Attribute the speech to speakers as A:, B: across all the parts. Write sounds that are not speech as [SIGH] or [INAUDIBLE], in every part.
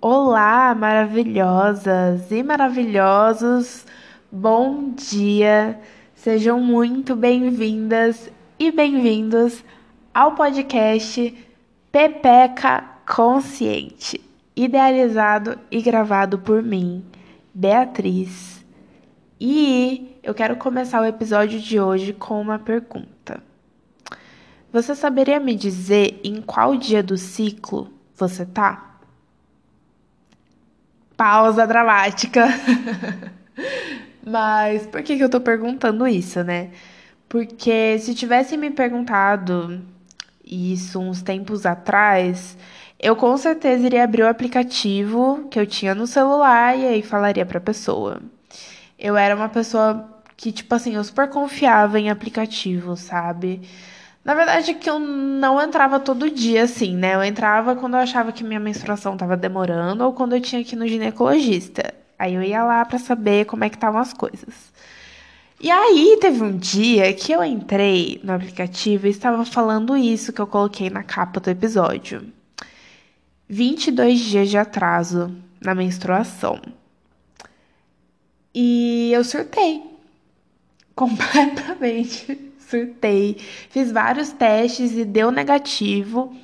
A: Olá, maravilhosas e maravilhosos, bom dia! Sejam muito bem-vindas e bem-vindos ao podcast Pepeca Consciente, idealizado e gravado por mim, Beatriz. E eu quero começar o episódio de hoje com uma pergunta. Você saberia me dizer em qual dia do ciclo você tá? Pausa dramática. [LAUGHS] Mas por que, que eu tô perguntando isso, né? Porque se tivesse me perguntado isso uns tempos atrás, eu com certeza iria abrir o aplicativo que eu tinha no celular e aí falaria pra pessoa. Eu era uma pessoa que, tipo assim, eu super confiava em aplicativo, sabe? Na verdade, que eu não entrava todo dia, assim, né? Eu entrava quando eu achava que minha menstruação estava demorando ou quando eu tinha que ir no ginecologista. Aí eu ia lá para saber como é que estavam as coisas. E aí teve um dia que eu entrei no aplicativo e estava falando isso que eu coloquei na capa do episódio. 22 dias de atraso na menstruação. E eu surtei. [LAUGHS] Completamente surtei. Fiz vários testes e deu negativo.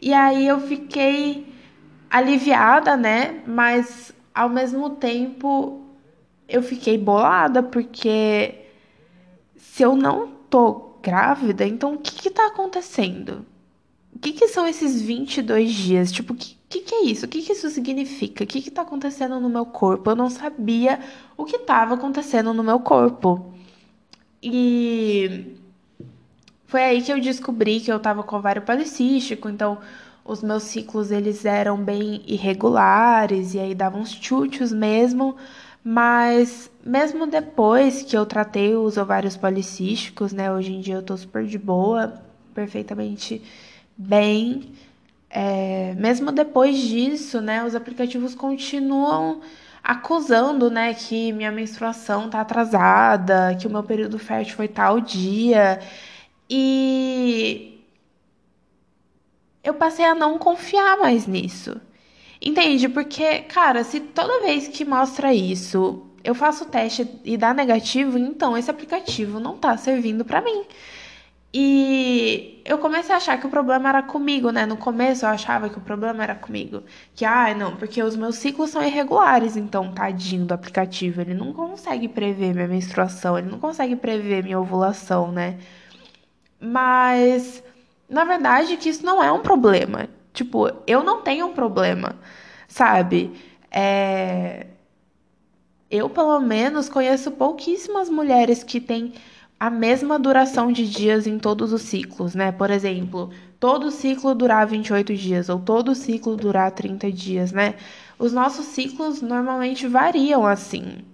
A: E aí eu fiquei aliviada, né? Mas ao mesmo tempo eu fiquei bolada porque se eu não tô grávida, então o que que tá acontecendo? O que que são esses 22 dias? Tipo, o que, que que é isso? O que que isso significa? O que que tá acontecendo no meu corpo? Eu não sabia o que estava acontecendo no meu corpo. E foi aí que eu descobri que eu estava com ovário policístico, então os meus ciclos eles eram bem irregulares e aí davam uns chutes mesmo, mas mesmo depois que eu tratei os ovários policísticos, né, hoje em dia eu tô super de boa, perfeitamente bem. É, mesmo depois disso, né, os aplicativos continuam acusando, né, que minha menstruação tá atrasada, que o meu período fértil foi tal dia. E eu passei a não confiar mais nisso. Entende? Porque, cara, se toda vez que mostra isso, eu faço o teste e dá negativo, então esse aplicativo não tá servindo para mim. E eu comecei a achar que o problema era comigo, né? No começo eu achava que o problema era comigo. Que, ah, não, porque os meus ciclos são irregulares, então, tadinho do aplicativo. Ele não consegue prever minha menstruação, ele não consegue prever minha ovulação, né? Mas na verdade que isso não é um problema. Tipo, eu não tenho um problema, sabe? É... Eu, pelo menos, conheço pouquíssimas mulheres que têm a mesma duração de dias em todos os ciclos, né? Por exemplo, todo ciclo durar 28 dias ou todo ciclo durar 30 dias, né? Os nossos ciclos normalmente variam assim.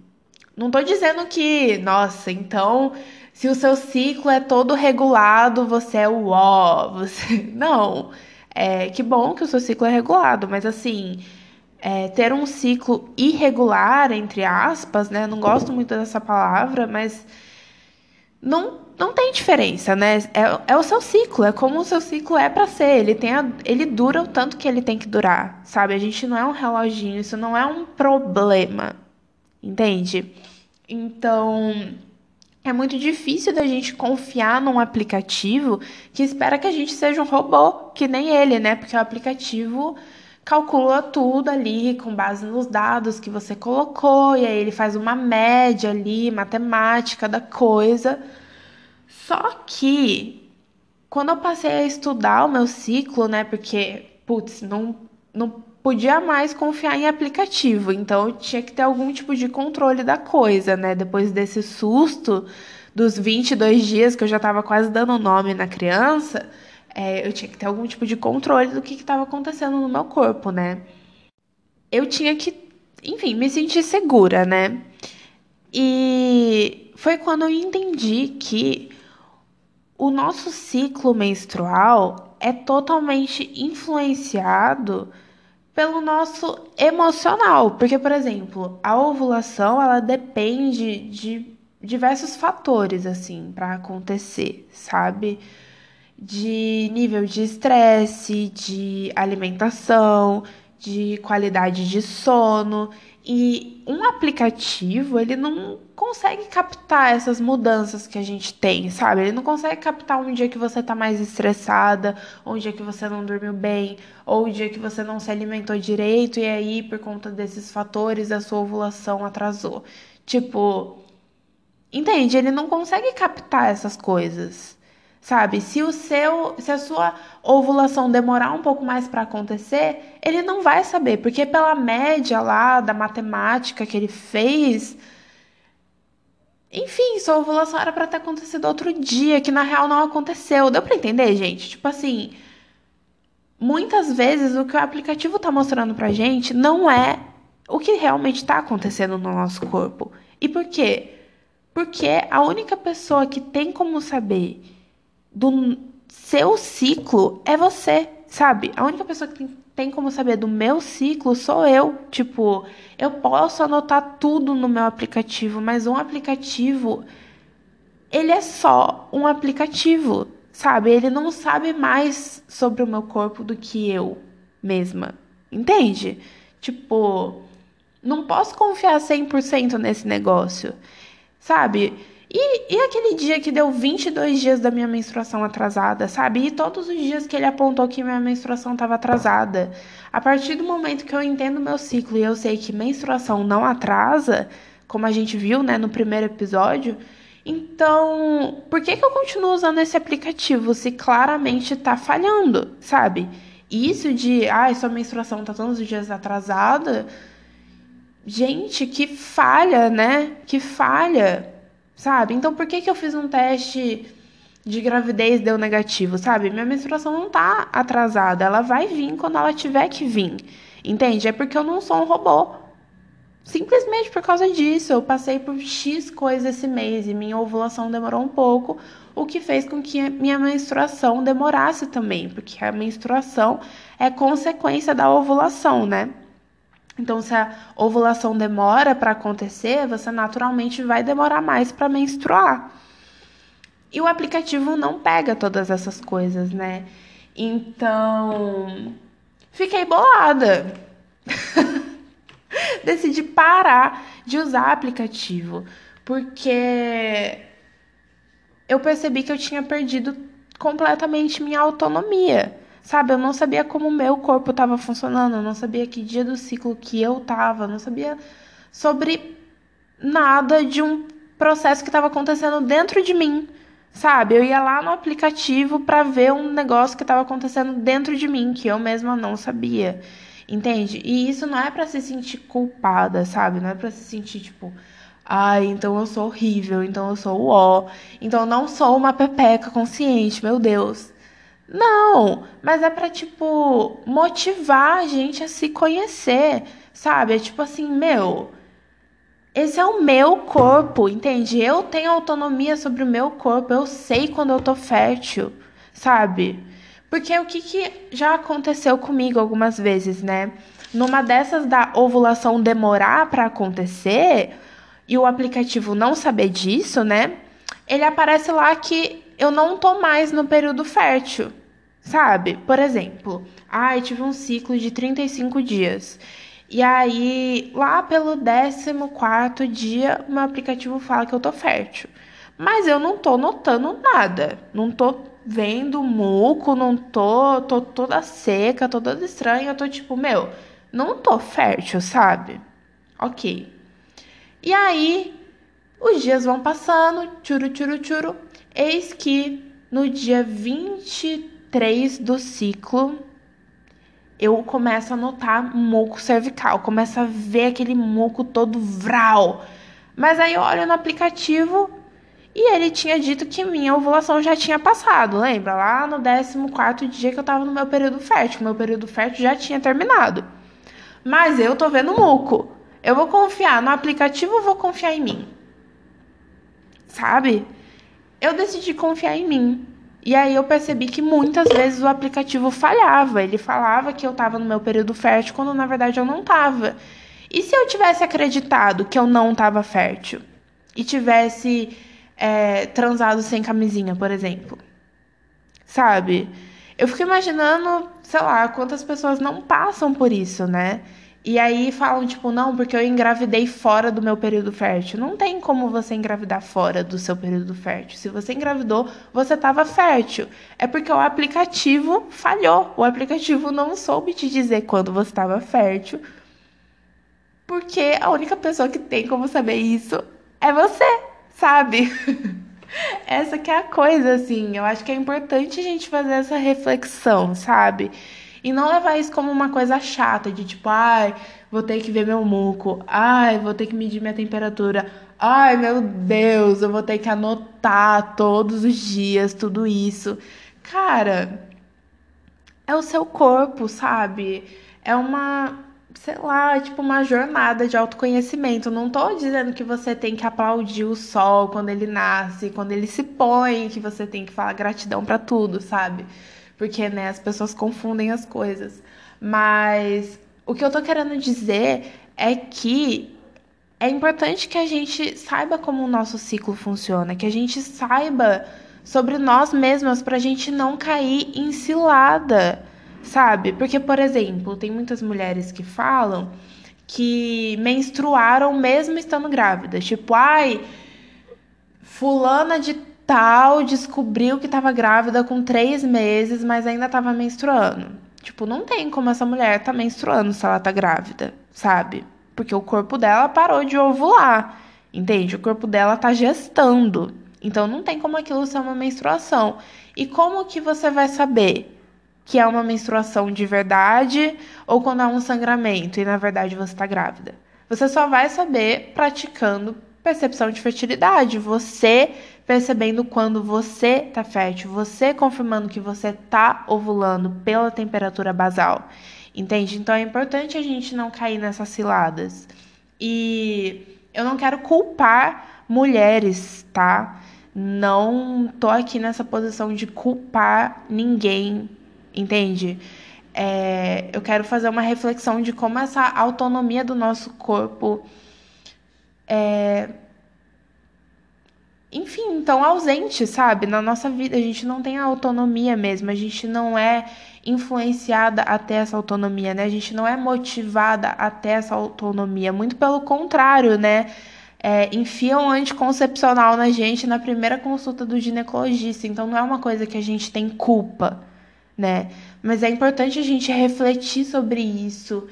A: Não tô dizendo que, nossa, então se o seu ciclo é todo regulado, você é o ó, você [LAUGHS] não. É que bom que o seu ciclo é regulado, mas assim, é, ter um ciclo irregular, entre aspas, né? Não gosto muito dessa palavra, mas não, não tem diferença, né? É, é o seu ciclo, é como o seu ciclo é para ser. Ele, tem a, ele dura o tanto que ele tem que durar, sabe? A gente não é um reloginho, isso não é um problema, entende? Então é muito difícil da gente confiar num aplicativo que espera que a gente seja um robô, que nem ele, né? Porque o aplicativo calcula tudo ali com base nos dados que você colocou, e aí ele faz uma média ali, matemática da coisa. Só que quando eu passei a estudar o meu ciclo, né? Porque, putz, não, não podia mais confiar em aplicativo, então tinha que ter algum tipo de controle da coisa, né? Depois desse susto dos 22 dias que eu já estava quase dando nome na criança, é, eu tinha que ter algum tipo de controle do que estava acontecendo no meu corpo, né? Eu tinha que, enfim, me sentir segura, né? E foi quando eu entendi que o nosso ciclo menstrual é totalmente influenciado pelo nosso emocional, porque por exemplo, a ovulação ela depende de diversos fatores assim para acontecer, sabe? De nível de estresse, de alimentação, de qualidade de sono. E um aplicativo, ele não consegue captar essas mudanças que a gente tem, sabe? Ele não consegue captar um dia que você tá mais estressada, ou um dia que você não dormiu bem, ou um dia que você não se alimentou direito e aí, por conta desses fatores, a sua ovulação atrasou. Tipo, entende? Ele não consegue captar essas coisas. Sabe? Se o seu, se a sua ovulação demorar um pouco mais para acontecer, ele não vai saber, porque pela média lá da matemática que ele fez, enfim, sua ovulação era para ter acontecido outro dia, que na real não aconteceu. Deu para entender, gente? Tipo assim, muitas vezes o que o aplicativo tá mostrando pra gente não é o que realmente tá acontecendo no nosso corpo. E por quê? Porque a única pessoa que tem como saber do seu ciclo é você, sabe? A única pessoa que tem, como saber do meu ciclo sou eu. Tipo, eu posso anotar tudo no meu aplicativo, mas um aplicativo ele é só um aplicativo, sabe? Ele não sabe mais sobre o meu corpo do que eu mesma. Entende? Tipo, não posso confiar 100% nesse negócio, sabe? E, e aquele dia que deu 22 dias da minha menstruação atrasada, sabe? E todos os dias que ele apontou que minha menstruação estava atrasada. A partir do momento que eu entendo meu ciclo e eu sei que menstruação não atrasa, como a gente viu, né, no primeiro episódio, então, por que, que eu continuo usando esse aplicativo se claramente tá falhando, sabe? Isso de, ai, ah, sua menstruação tá todos os dias atrasada. Gente, que falha, né? Que falha sabe? Então por que, que eu fiz um teste de gravidez deu negativo, sabe? Minha menstruação não tá atrasada, ela vai vir quando ela tiver que vir. Entende? É porque eu não sou um robô. Simplesmente por causa disso, eu passei por X coisas esse mês e minha ovulação demorou um pouco, o que fez com que minha menstruação demorasse também, porque a menstruação é consequência da ovulação, né? Então, se a ovulação demora para acontecer, você naturalmente vai demorar mais para menstruar. E o aplicativo não pega todas essas coisas, né? Então, fiquei bolada. [LAUGHS] Decidi parar de usar aplicativo, porque eu percebi que eu tinha perdido completamente minha autonomia. Sabe, eu não sabia como o meu corpo estava funcionando, eu não sabia que dia do ciclo que eu estava, não sabia sobre nada de um processo que estava acontecendo dentro de mim, sabe? Eu ia lá no aplicativo para ver um negócio que estava acontecendo dentro de mim que eu mesma não sabia. Entende? E isso não é para se sentir culpada, sabe? Não é para se sentir tipo, ai, então eu sou horrível, então eu sou o ó, então eu não sou uma pepeca consciente, meu Deus. Não, mas é para tipo motivar a gente a se conhecer, sabe? É tipo assim, meu, esse é o meu corpo, entende? Eu tenho autonomia sobre o meu corpo, eu sei quando eu tô fértil, sabe? Porque o que, que já aconteceu comigo algumas vezes, né? Numa dessas da ovulação demorar para acontecer e o aplicativo não saber disso, né? Ele aparece lá que eu não tô mais no período fértil. Sabe? Por exemplo, ai, tive um ciclo de 35 dias. E aí, lá pelo 14 dia, meu aplicativo fala que eu tô fértil. Mas eu não tô notando nada. Não tô vendo muco, não tô, tô toda seca, tô toda estranha. Eu tô tipo, meu, não tô fértil, sabe? Ok. E aí, os dias vão passando, tchuru, tchuru, tchuru. Eis que no dia 23 3 do ciclo, eu começo a notar muco cervical, começo a ver aquele muco todo vral. Mas aí eu olho no aplicativo e ele tinha dito que minha ovulação já tinha passado, lembra? Lá no 14 dia que eu tava no meu período fértil, meu período fértil já tinha terminado. Mas eu tô vendo muco. Eu vou confiar no aplicativo ou vou confiar em mim? Sabe? Eu decidi confiar em mim. E aí eu percebi que muitas vezes o aplicativo falhava. Ele falava que eu estava no meu período fértil quando na verdade eu não estava. E se eu tivesse acreditado que eu não estava fértil e tivesse é, transado sem camisinha, por exemplo? Sabe? Eu fico imaginando, sei lá, quantas pessoas não passam por isso, né? E aí falam, tipo, não, porque eu engravidei fora do meu período fértil. Não tem como você engravidar fora do seu período fértil. Se você engravidou, você estava fértil. É porque o aplicativo falhou. O aplicativo não soube te dizer quando você estava fértil. Porque a única pessoa que tem como saber isso é você, sabe? [LAUGHS] essa que é a coisa, assim. Eu acho que é importante a gente fazer essa reflexão, sabe? E não levar isso como uma coisa chata, de tipo, ai, vou ter que ver meu muco, ai, vou ter que medir minha temperatura, ai, meu Deus, eu vou ter que anotar todos os dias tudo isso. Cara, é o seu corpo, sabe? É uma sei lá, tipo uma jornada de autoconhecimento. Não tô dizendo que você tem que aplaudir o sol quando ele nasce, quando ele se põe, que você tem que falar gratidão para tudo, sabe? Porque, né, as pessoas confundem as coisas. Mas o que eu tô querendo dizer é que é importante que a gente saiba como o nosso ciclo funciona, que a gente saiba sobre nós mesmas para a gente não cair em cilada sabe? Porque, por exemplo, tem muitas mulheres que falam que menstruaram mesmo estando grávidas. Tipo, ai, fulana de tal descobriu que estava grávida com três meses, mas ainda estava menstruando. Tipo, não tem como essa mulher tá menstruando se ela tá grávida, sabe? Porque o corpo dela parou de ovular, entende? O corpo dela tá gestando. Então não tem como aquilo ser uma menstruação. E como que você vai saber? que é uma menstruação de verdade ou quando há um sangramento e na verdade você está grávida. Você só vai saber praticando percepção de fertilidade, você percebendo quando você está fértil, você confirmando que você está ovulando pela temperatura basal. Entende? Então é importante a gente não cair nessas ciladas. E eu não quero culpar mulheres, tá? Não tô aqui nessa posição de culpar ninguém entende? É, eu quero fazer uma reflexão de como essa autonomia do nosso corpo é, enfim, tão ausente, sabe? Na nossa vida, a gente não tem a autonomia mesmo, a gente não é influenciada até essa autonomia, né? A gente não é motivada até essa autonomia, muito pelo contrário, né? É, enfiam anticoncepcional na gente na primeira consulta do ginecologista, então não é uma coisa que a gente tem culpa né? Mas é importante a gente refletir sobre isso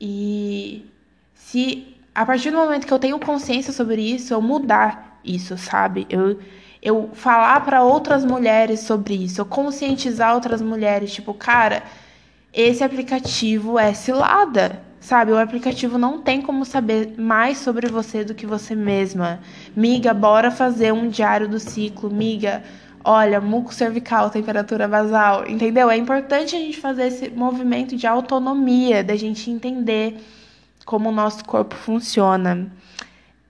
A: e se a partir do momento que eu tenho consciência sobre isso, eu mudar isso, sabe? Eu eu falar para outras mulheres sobre isso, eu conscientizar outras mulheres, tipo, cara, esse aplicativo é cilada, sabe? O aplicativo não tem como saber mais sobre você do que você mesma. Miga, bora fazer um diário do ciclo, miga olha, muco cervical, temperatura basal, entendeu? É importante a gente fazer esse movimento de autonomia, da gente entender como o nosso corpo funciona.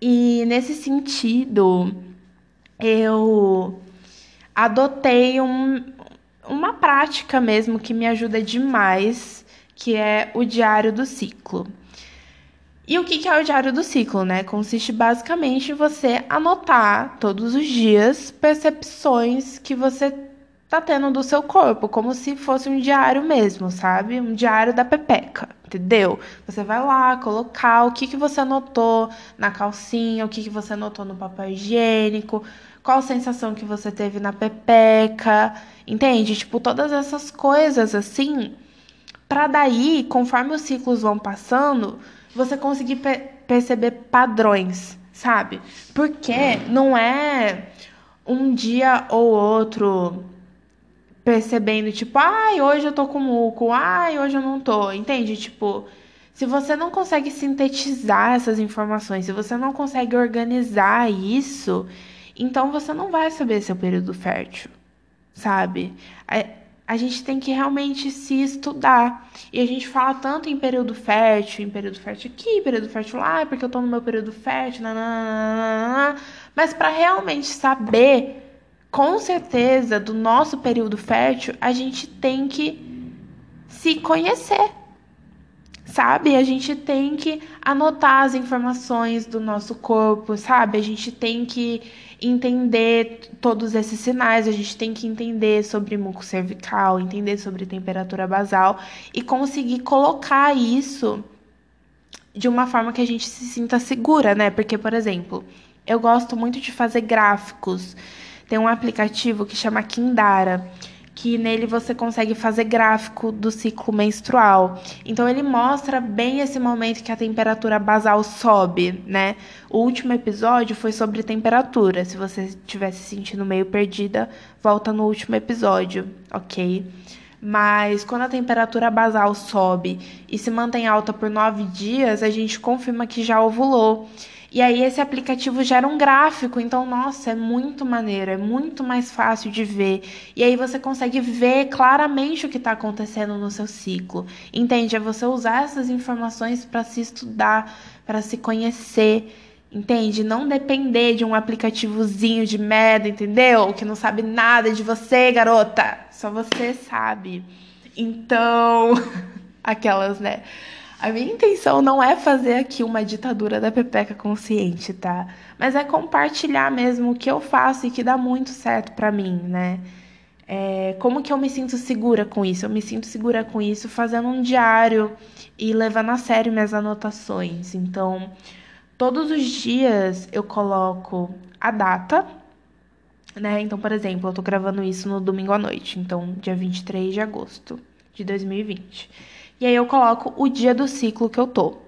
A: E nesse sentido, eu adotei um, uma prática mesmo que me ajuda demais, que é o diário do ciclo. E o que é o diário do ciclo, né? Consiste basicamente em você anotar todos os dias percepções que você tá tendo do seu corpo, como se fosse um diário mesmo, sabe? Um diário da pepeca, entendeu? Você vai lá colocar o que, que você anotou na calcinha, o que, que você anotou no papel higiênico, qual sensação que você teve na pepeca, entende? Tipo, todas essas coisas assim, para daí, conforme os ciclos vão passando, você conseguir per perceber padrões, sabe? Porque não é um dia ou outro percebendo, tipo, ai, hoje eu tô com muco, ai, hoje eu não tô, entende? Tipo, se você não consegue sintetizar essas informações, se você não consegue organizar isso, então você não vai saber seu período fértil, sabe? a gente tem que realmente se estudar. E a gente fala tanto em período fértil, em período fértil aqui, período fértil lá, porque eu tô no meu período fértil, nananana. mas para realmente saber com certeza do nosso período fértil, a gente tem que se conhecer. sabe, a gente tem que anotar as informações do nosso corpo, sabe? A gente tem que entender todos esses sinais, a gente tem que entender sobre muco cervical, entender sobre temperatura basal e conseguir colocar isso de uma forma que a gente se sinta segura, né? Porque, por exemplo, eu gosto muito de fazer gráficos. Tem um aplicativo que chama Kindara que nele você consegue fazer gráfico do ciclo menstrual. Então ele mostra bem esse momento que a temperatura basal sobe, né? O último episódio foi sobre temperatura. Se você estiver se sentindo meio perdida, volta no último episódio, ok? Mas quando a temperatura basal sobe e se mantém alta por nove dias, a gente confirma que já ovulou. E aí esse aplicativo gera um gráfico, então nossa, é muito maneiro, é muito mais fácil de ver. E aí você consegue ver claramente o que está acontecendo no seu ciclo. Entende? É você usar essas informações para se estudar, para se conhecer. Entende? Não depender de um aplicativozinho de merda, entendeu? Que não sabe nada de você, garota. Só você sabe. Então, [LAUGHS] aquelas, né? A minha intenção não é fazer aqui uma ditadura da pepeca consciente, tá? Mas é compartilhar mesmo o que eu faço e que dá muito certo para mim, né? É, como que eu me sinto segura com isso? Eu me sinto segura com isso fazendo um diário e levando a sério minhas anotações. Então, todos os dias eu coloco a data, né? Então, por exemplo, eu tô gravando isso no domingo à noite, então, dia 23 de agosto de 2020. E aí eu coloco o dia do ciclo que eu tô.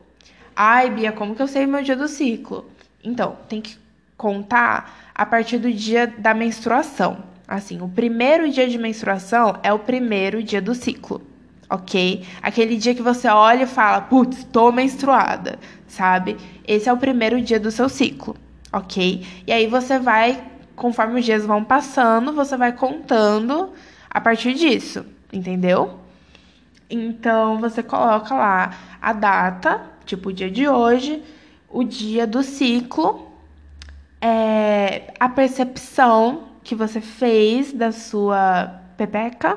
A: Ai, Bia, como que eu sei meu dia do ciclo? Então, tem que contar a partir do dia da menstruação. Assim, o primeiro dia de menstruação é o primeiro dia do ciclo, ok? Aquele dia que você olha e fala, putz, tô menstruada, sabe? Esse é o primeiro dia do seu ciclo, ok? E aí você vai, conforme os dias vão passando, você vai contando a partir disso, entendeu? Então você coloca lá a data, tipo o dia de hoje, o dia do ciclo, é, a percepção que você fez da sua pepeca.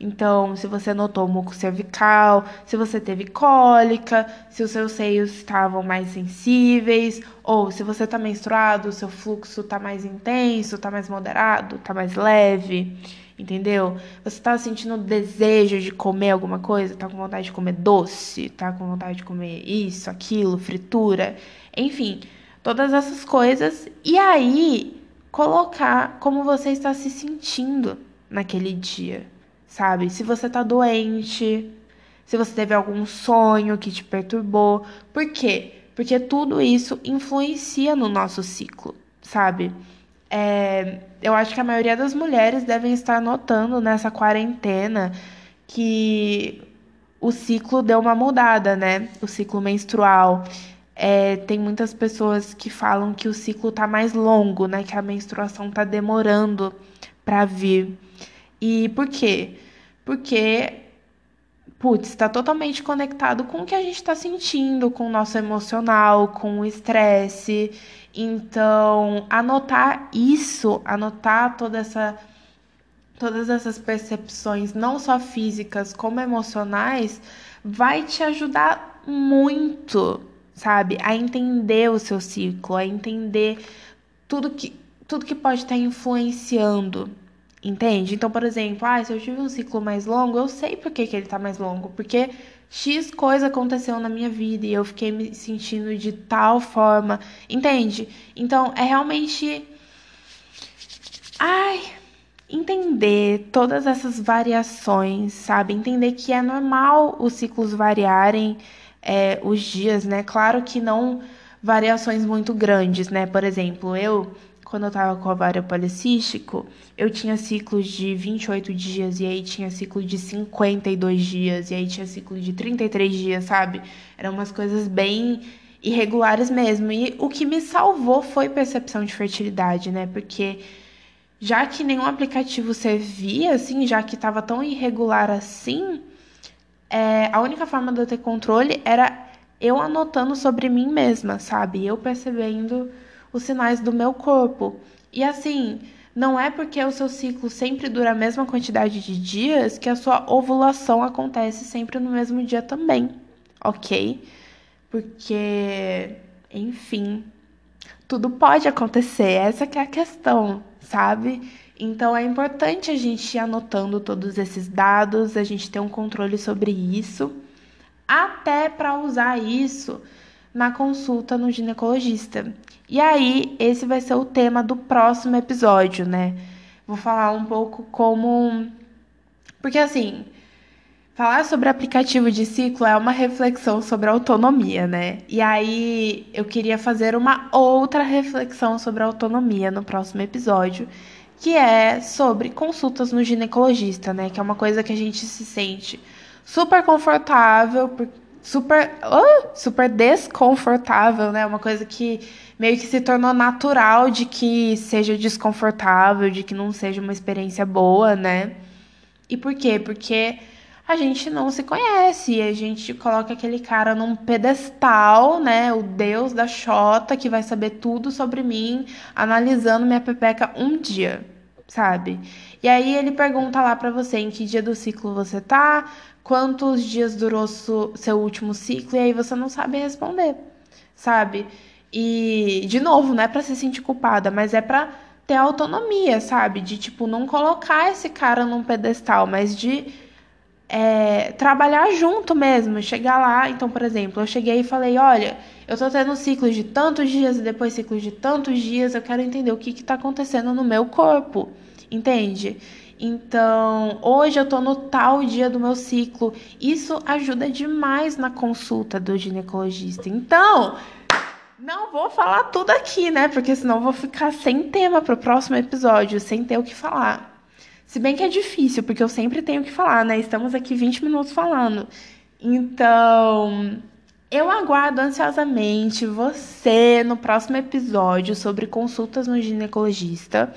A: Então, se você notou muco cervical, se você teve cólica, se os seus seios estavam mais sensíveis, ou se você está menstruado, o seu fluxo está mais intenso, está mais moderado, está mais leve entendeu? Você tá sentindo desejo de comer alguma coisa, tá com vontade de comer doce, tá com vontade de comer isso, aquilo, fritura, enfim, todas essas coisas. E aí, colocar como você está se sentindo naquele dia, sabe? Se você tá doente, se você teve algum sonho que te perturbou. Por quê? Porque tudo isso influencia no nosso ciclo, sabe? É, eu acho que a maioria das mulheres devem estar notando nessa quarentena que o ciclo deu uma mudada, né? O ciclo menstrual. É, tem muitas pessoas que falam que o ciclo tá mais longo, né? Que a menstruação tá demorando para vir. E por quê? Porque, putz, está totalmente conectado com o que a gente está sentindo, com o nosso emocional, com o estresse. Então, anotar isso, anotar toda essa todas essas percepções, não só físicas como emocionais, vai te ajudar muito, sabe, a entender o seu ciclo, a entender tudo que tudo que pode estar influenciando Entende? Então, por exemplo, ah, se eu tive um ciclo mais longo, eu sei por que, que ele tá mais longo. Porque X coisa aconteceu na minha vida e eu fiquei me sentindo de tal forma. Entende? Então, é realmente. Ai. Entender todas essas variações, sabe? Entender que é normal os ciclos variarem, é, os dias, né? Claro que não variações muito grandes, né? Por exemplo, eu quando eu tava com ovário policístico, eu tinha ciclos de 28 dias, e aí tinha ciclo de 52 dias, e aí tinha ciclo de 33 dias, sabe? Eram umas coisas bem irregulares mesmo. E o que me salvou foi percepção de fertilidade, né? Porque já que nenhum aplicativo servia, assim, já que estava tão irregular assim, é, a única forma de eu ter controle era eu anotando sobre mim mesma, sabe? Eu percebendo os sinais do meu corpo. E assim, não é porque o seu ciclo sempre dura a mesma quantidade de dias que a sua ovulação acontece sempre no mesmo dia também, ok? Porque, enfim, tudo pode acontecer, essa é a questão, sabe? Então é importante a gente ir anotando todos esses dados, a gente ter um controle sobre isso, até para usar isso na consulta no ginecologista. E aí, esse vai ser o tema do próximo episódio, né? Vou falar um pouco como. Porque assim, Falar sobre aplicativo de ciclo é uma reflexão sobre autonomia, né? E aí eu queria fazer uma outra reflexão sobre autonomia no próximo episódio, que é sobre consultas no ginecologista, né? Que é uma coisa que a gente se sente super confortável, super, uh, super desconfortável, né? Uma coisa que meio que se tornou natural de que seja desconfortável, de que não seja uma experiência boa, né? E por quê? Porque a gente não se conhece. A gente coloca aquele cara num pedestal, né? O deus da Xota que vai saber tudo sobre mim, analisando minha pepeca um dia, sabe? E aí ele pergunta lá para você em que dia do ciclo você tá, quantos dias durou seu último ciclo, e aí você não sabe responder, sabe? E, de novo, não é pra se sentir culpada, mas é pra ter autonomia, sabe? De, tipo, não colocar esse cara num pedestal, mas de é, trabalhar junto mesmo, chegar lá. Então, por exemplo, eu cheguei e falei: olha, eu tô tendo ciclos de tantos dias e depois ciclos de tantos dias, eu quero entender o que que tá acontecendo no meu corpo, entende? Então, hoje eu tô no tal dia do meu ciclo. Isso ajuda demais na consulta do ginecologista. Então, não vou falar tudo aqui, né? Porque senão vou ficar sem tema para o próximo episódio, sem ter o que falar. Se bem que é difícil, porque eu sempre tenho que falar, né? Estamos aqui 20 minutos falando. Então, eu aguardo ansiosamente você no próximo episódio sobre consultas no ginecologista,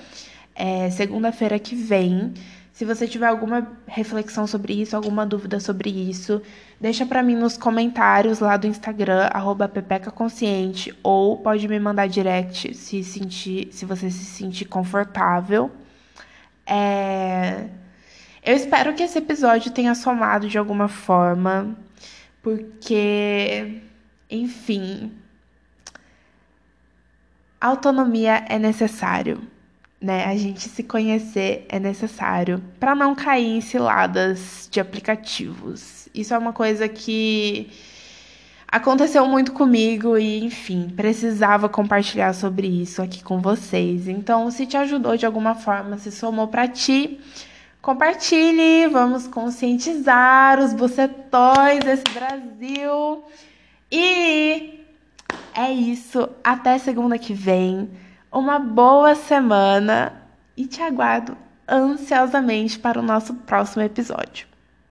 A: é, segunda-feira que vem. Se você tiver alguma reflexão sobre isso, alguma dúvida sobre isso, deixa para mim nos comentários lá do Instagram @pepecaconsciente ou pode me mandar direct se sentir, se você se sentir confortável. É... Eu espero que esse episódio tenha somado de alguma forma, porque, enfim, autonomia é necessário, né? A gente se conhecer é necessário para não cair em ciladas de aplicativos. Isso é uma coisa que aconteceu muito comigo e, enfim, precisava compartilhar sobre isso aqui com vocês. Então, se te ajudou de alguma forma, se somou para ti, compartilhe, vamos conscientizar os bucetões desse Brasil. E é isso, até segunda que vem. Uma boa semana e te aguardo ansiosamente para o nosso próximo episódio.